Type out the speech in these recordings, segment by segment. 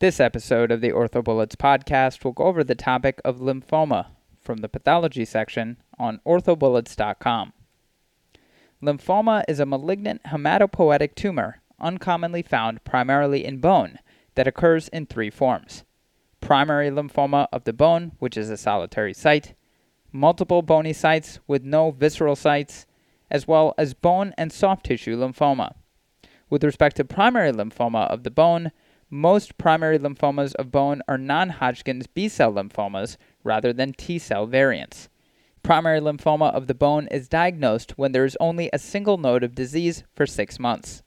This episode of the OrthoBullets podcast will go over the topic of lymphoma from the pathology section on orthobullets.com. Lymphoma is a malignant hematopoietic tumor uncommonly found primarily in bone that occurs in three forms primary lymphoma of the bone, which is a solitary site, multiple bony sites with no visceral sites, as well as bone and soft tissue lymphoma. With respect to primary lymphoma of the bone, most primary lymphomas of bone are non Hodgkin's B cell lymphomas rather than T cell variants. Primary lymphoma of the bone is diagnosed when there is only a single node of disease for six months.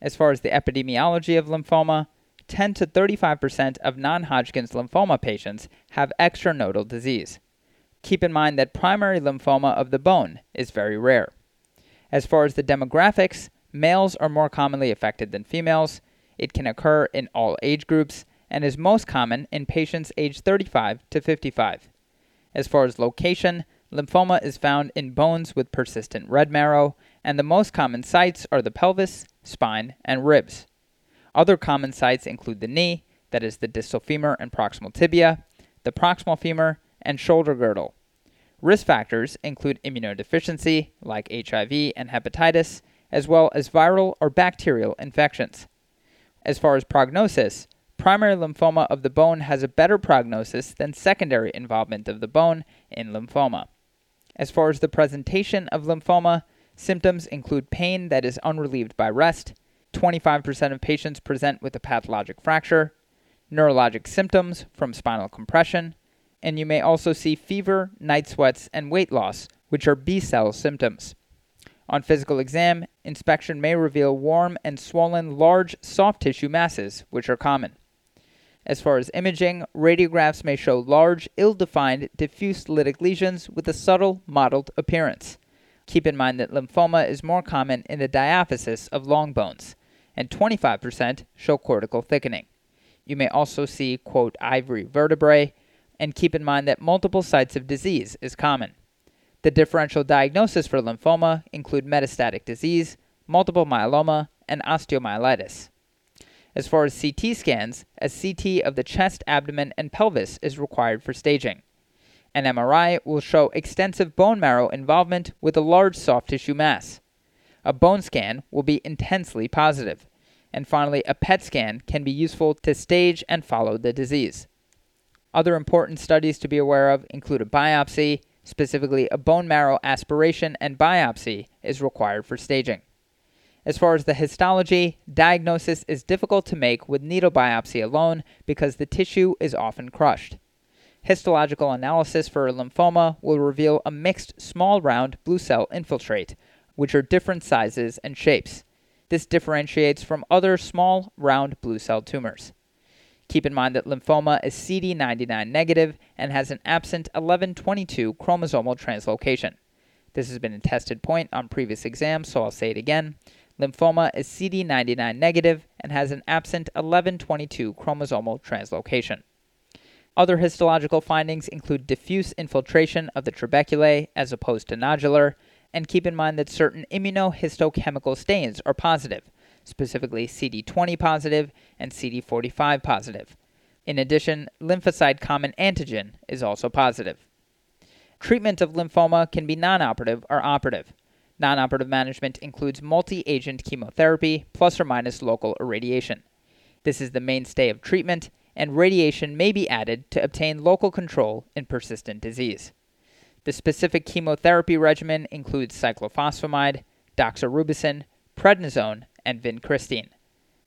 As far as the epidemiology of lymphoma, 10 to 35% of non Hodgkin's lymphoma patients have extranodal disease. Keep in mind that primary lymphoma of the bone is very rare. As far as the demographics, males are more commonly affected than females, it can occur in all age groups and is most common in patients aged 35 to 55. As far as location, lymphoma is found in bones with persistent red marrow, and the most common sites are the pelvis, spine, and ribs. Other common sites include the knee, that is the distal femur and proximal tibia, the proximal femur, and shoulder girdle. Risk factors include immunodeficiency, like HIV and hepatitis, as well as viral or bacterial infections. As far as prognosis, primary lymphoma of the bone has a better prognosis than secondary involvement of the bone in lymphoma. As far as the presentation of lymphoma, symptoms include pain that is unrelieved by rest. 25% of patients present with a pathologic fracture, neurologic symptoms from spinal compression, and you may also see fever, night sweats, and weight loss, which are B cell symptoms. On physical exam, inspection may reveal warm and swollen large soft tissue masses, which are common. As far as imaging, radiographs may show large, ill defined, diffuse lytic lesions with a subtle, mottled appearance. Keep in mind that lymphoma is more common in the diaphysis of long bones, and 25% show cortical thickening. You may also see, quote, ivory vertebrae, and keep in mind that multiple sites of disease is common. The differential diagnosis for lymphoma include metastatic disease, multiple myeloma, and osteomyelitis. As far as CT scans, a CT of the chest, abdomen, and pelvis is required for staging. An MRI will show extensive bone marrow involvement with a large soft tissue mass. A bone scan will be intensely positive. And finally, a PET scan can be useful to stage and follow the disease. Other important studies to be aware of include a biopsy Specifically, a bone marrow aspiration and biopsy is required for staging. As far as the histology, diagnosis is difficult to make with needle biopsy alone because the tissue is often crushed. Histological analysis for lymphoma will reveal a mixed small round blue cell infiltrate, which are different sizes and shapes. This differentiates from other small round blue cell tumors. Keep in mind that lymphoma is CD99 negative and has an absent 1122 chromosomal translocation. This has been a tested point on previous exams, so I'll say it again. Lymphoma is CD99 negative and has an absent 1122 chromosomal translocation. Other histological findings include diffuse infiltration of the trabeculae as opposed to nodular, and keep in mind that certain immunohistochemical stains are positive, specifically CD20 positive and CD45 positive. In addition, lymphocyte common antigen is also positive. Treatment of lymphoma can be non operative or operative. Non operative management includes multi agent chemotherapy plus or minus local irradiation. This is the mainstay of treatment, and radiation may be added to obtain local control in persistent disease. The specific chemotherapy regimen includes cyclophosphamide, doxorubicin, prednisone, and vincristine.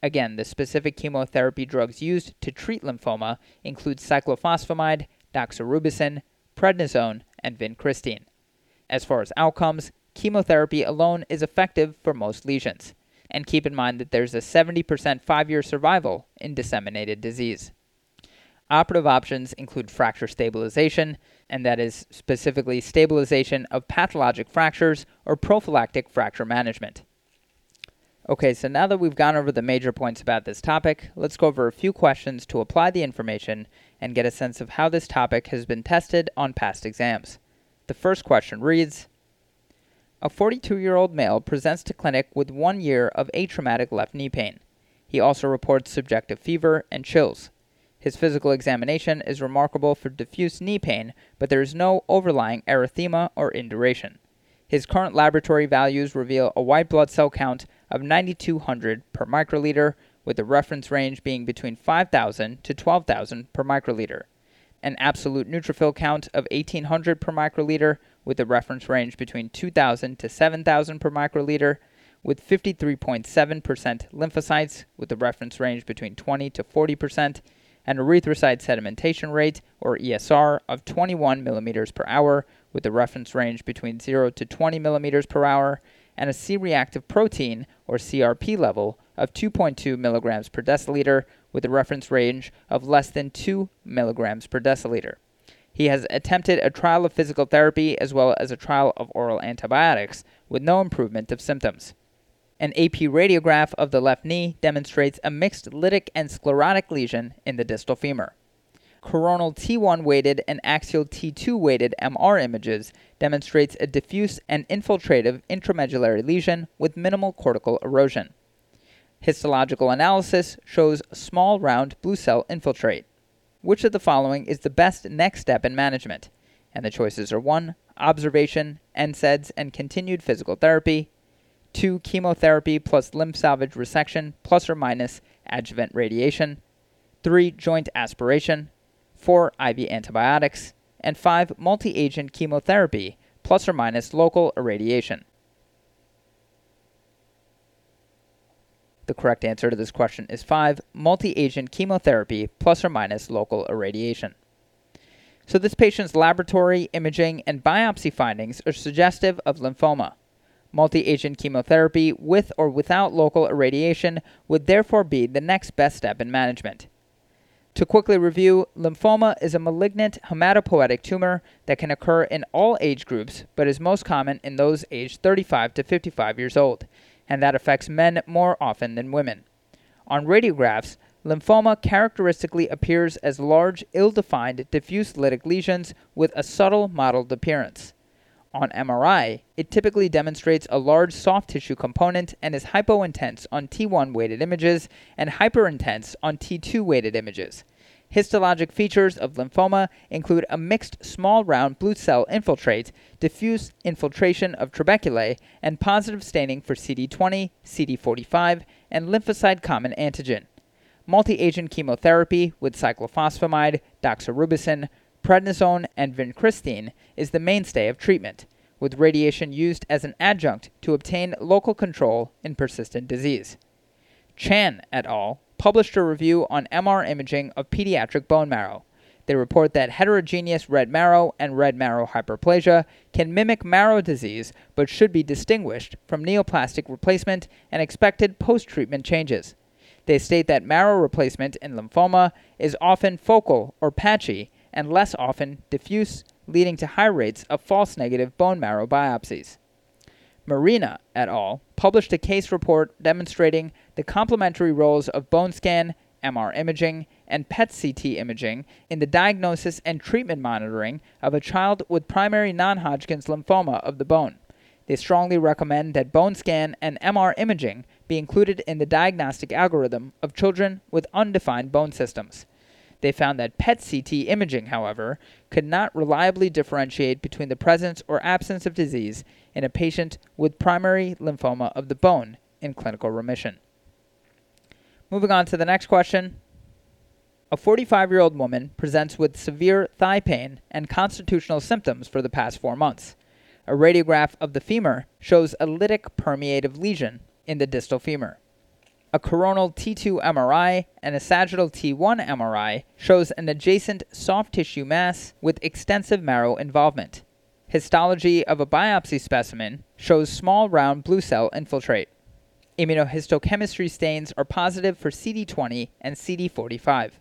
Again, the specific chemotherapy drugs used to treat lymphoma include cyclophosphamide, doxorubicin, prednisone, and vincristine. As far as outcomes, chemotherapy alone is effective for most lesions. And keep in mind that there's a 70% five year survival in disseminated disease. Operative options include fracture stabilization, and that is specifically stabilization of pathologic fractures or prophylactic fracture management. Okay, so now that we've gone over the major points about this topic, let's go over a few questions to apply the information and get a sense of how this topic has been tested on past exams. The first question reads A 42 year old male presents to clinic with one year of atraumatic left knee pain. He also reports subjective fever and chills. His physical examination is remarkable for diffuse knee pain, but there is no overlying erythema or induration. His current laboratory values reveal a white blood cell count of 9200 per microliter, with the reference range being between 5000 to 12000 per microliter. An absolute neutrophil count of 1800 per microliter, with the reference range between 2000 to 7000 per microliter, with 53.7% lymphocytes, with the reference range between 20 to 40%, an erythrocyte sedimentation rate, or ESR, of 21 millimeters per hour, with the reference range between 0 to 20 millimeters per hour, and a C reactive protein, or CRP level, of 2.2 milligrams per deciliter, with a reference range of less than 2 milligrams per deciliter. He has attempted a trial of physical therapy as well as a trial of oral antibiotics, with no improvement of symptoms. An AP radiograph of the left knee demonstrates a mixed lytic and sclerotic lesion in the distal femur. Coronal T1 weighted and axial T2 weighted MR images demonstrates a diffuse and infiltrative intramedullary lesion with minimal cortical erosion. Histological analysis shows small round blue cell infiltrate. Which of the following is the best next step in management? And the choices are 1. Observation, NSAIDs, and continued physical therapy. 2. Chemotherapy plus limb salvage resection plus or minus adjuvant radiation. 3. Joint aspiration. 4. IV antibiotics. And 5. Multi agent chemotherapy plus or minus local irradiation. The correct answer to this question is 5. Multi agent chemotherapy plus or minus local irradiation. So, this patient's laboratory, imaging, and biopsy findings are suggestive of lymphoma. Multi agent chemotherapy with or without local irradiation would therefore be the next best step in management. To quickly review, lymphoma is a malignant hematopoietic tumor that can occur in all age groups but is most common in those aged 35 to 55 years old, and that affects men more often than women. On radiographs, lymphoma characteristically appears as large, ill defined, diffuse lytic lesions with a subtle mottled appearance. On MRI, it typically demonstrates a large soft tissue component and is hypointense on T1 weighted images and hyperintense on T2 weighted images. Histologic features of lymphoma include a mixed small round blue cell infiltrate, diffuse infiltration of trabeculae, and positive staining for CD20, CD45, and lymphocyte common antigen. Multi agent chemotherapy with cyclophosphamide, doxorubicin, prednisone, and vincristine is the mainstay of treatment, with radiation used as an adjunct to obtain local control in persistent disease. Chan et al. published a review on MR imaging of pediatric bone marrow. They report that heterogeneous red marrow and red marrow hyperplasia can mimic marrow disease but should be distinguished from neoplastic replacement and expected post treatment changes. They state that marrow replacement in lymphoma is often focal or patchy and less often diffuse, leading to high rates of false negative bone marrow biopsies. Marina et al. published a case report demonstrating the complementary roles of bone scan, MR imaging, and PET CT imaging in the diagnosis and treatment monitoring of a child with primary non Hodgkin's lymphoma of the bone. They strongly recommend that bone scan and MR imaging be included in the diagnostic algorithm of children with undefined bone systems. They found that PET CT imaging, however, could not reliably differentiate between the presence or absence of disease in a patient with primary lymphoma of the bone in clinical remission. Moving on to the next question. A 45 year old woman presents with severe thigh pain and constitutional symptoms for the past four months. A radiograph of the femur shows a lytic permeative lesion in the distal femur. A coronal T2 MRI and a sagittal T1 MRI shows an adjacent soft tissue mass with extensive marrow involvement. Histology of a biopsy specimen shows small round blue cell infiltrate. Immunohistochemistry stains are positive for CD20 and CD45.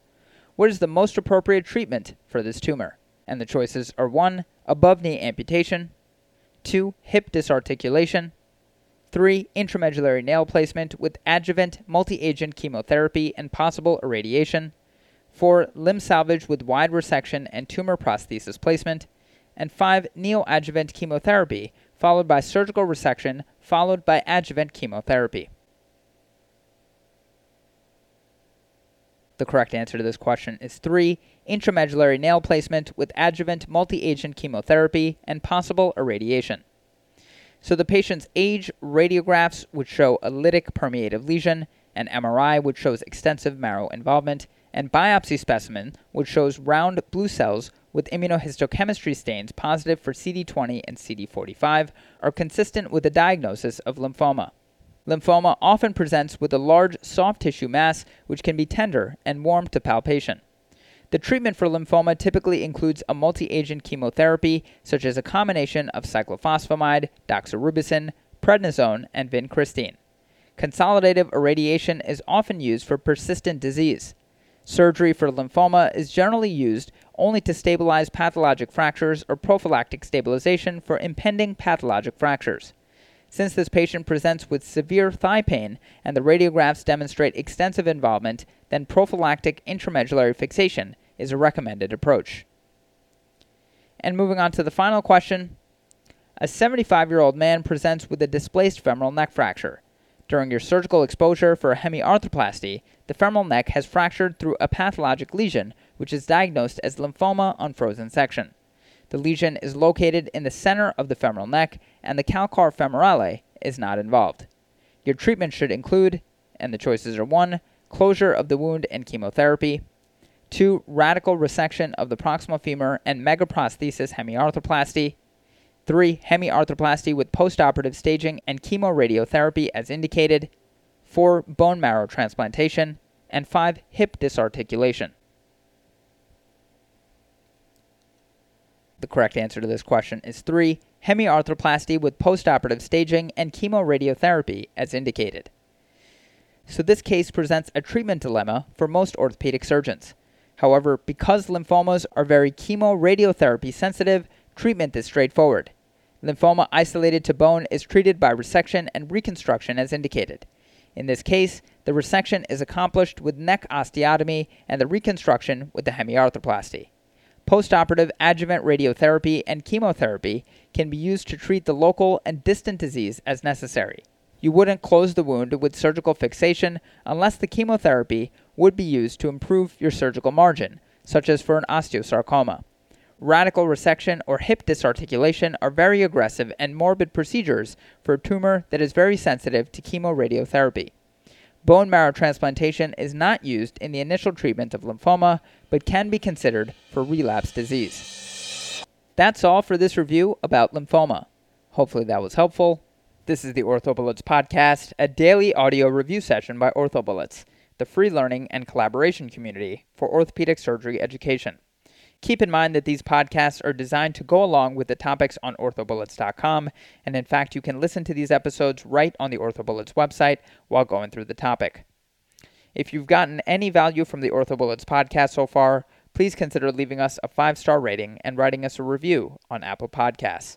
What is the most appropriate treatment for this tumor? And the choices are 1. Above knee amputation, 2. Hip disarticulation, 3. Intramedullary nail placement with adjuvant multi agent chemotherapy and possible irradiation. 4. Limb salvage with wide resection and tumor prosthesis placement. And 5. Neoadjuvant chemotherapy, followed by surgical resection, followed by adjuvant chemotherapy. The correct answer to this question is 3. Intramedullary nail placement with adjuvant multi agent chemotherapy and possible irradiation. So the patient's age radiographs would show a lytic permeative lesion, an MRI which shows extensive marrow involvement, and biopsy specimen which shows round blue cells with immunohistochemistry stains positive for CD20 and CD45 are consistent with the diagnosis of lymphoma. Lymphoma often presents with a large soft tissue mass which can be tender and warm to palpation. The treatment for lymphoma typically includes a multi agent chemotherapy, such as a combination of cyclophosphamide, doxorubicin, prednisone, and vincristine. Consolidative irradiation is often used for persistent disease. Surgery for lymphoma is generally used only to stabilize pathologic fractures or prophylactic stabilization for impending pathologic fractures. Since this patient presents with severe thigh pain and the radiographs demonstrate extensive involvement, then prophylactic intramedullary fixation is a recommended approach. And moving on to the final question A 75 year old man presents with a displaced femoral neck fracture. During your surgical exposure for a hemiarthroplasty, the femoral neck has fractured through a pathologic lesion, which is diagnosed as lymphoma on frozen section. The lesion is located in the center of the femoral neck, and the calcar femorale is not involved. Your treatment should include, and the choices are 1. Closure of the wound and chemotherapy. 2. Radical resection of the proximal femur and megaprosthesis hemiarthroplasty. 3. Hemiarthroplasty with postoperative staging and chemoradiotherapy as indicated. 4. Bone marrow transplantation. And 5. Hip disarticulation. The correct answer to this question is 3. Hemiarthroplasty with postoperative staging and chemoradiotherapy as indicated. So this case presents a treatment dilemma for most orthopedic surgeons. However, because lymphomas are very chemoradiotherapy sensitive, treatment is straightforward. Lymphoma isolated to bone is treated by resection and reconstruction as indicated. In this case, the resection is accomplished with neck osteotomy and the reconstruction with the hemiarthroplasty. Postoperative adjuvant radiotherapy and chemotherapy can be used to treat the local and distant disease as necessary. You wouldn't close the wound with surgical fixation unless the chemotherapy would be used to improve your surgical margin, such as for an osteosarcoma. Radical resection or hip disarticulation are very aggressive and morbid procedures for a tumor that is very sensitive to chemoradiotherapy. Bone marrow transplantation is not used in the initial treatment of lymphoma, but can be considered for relapse disease. That's all for this review about lymphoma. Hopefully that was helpful. This is the OrthoBullets podcast, a daily audio review session by OrthoBullets, the free learning and collaboration community for orthopedic surgery education. Keep in mind that these podcasts are designed to go along with the topics on orthobullets.com, and in fact, you can listen to these episodes right on the OrthoBullets website while going through the topic. If you've gotten any value from the OrthoBullets podcast so far, please consider leaving us a five star rating and writing us a review on Apple Podcasts.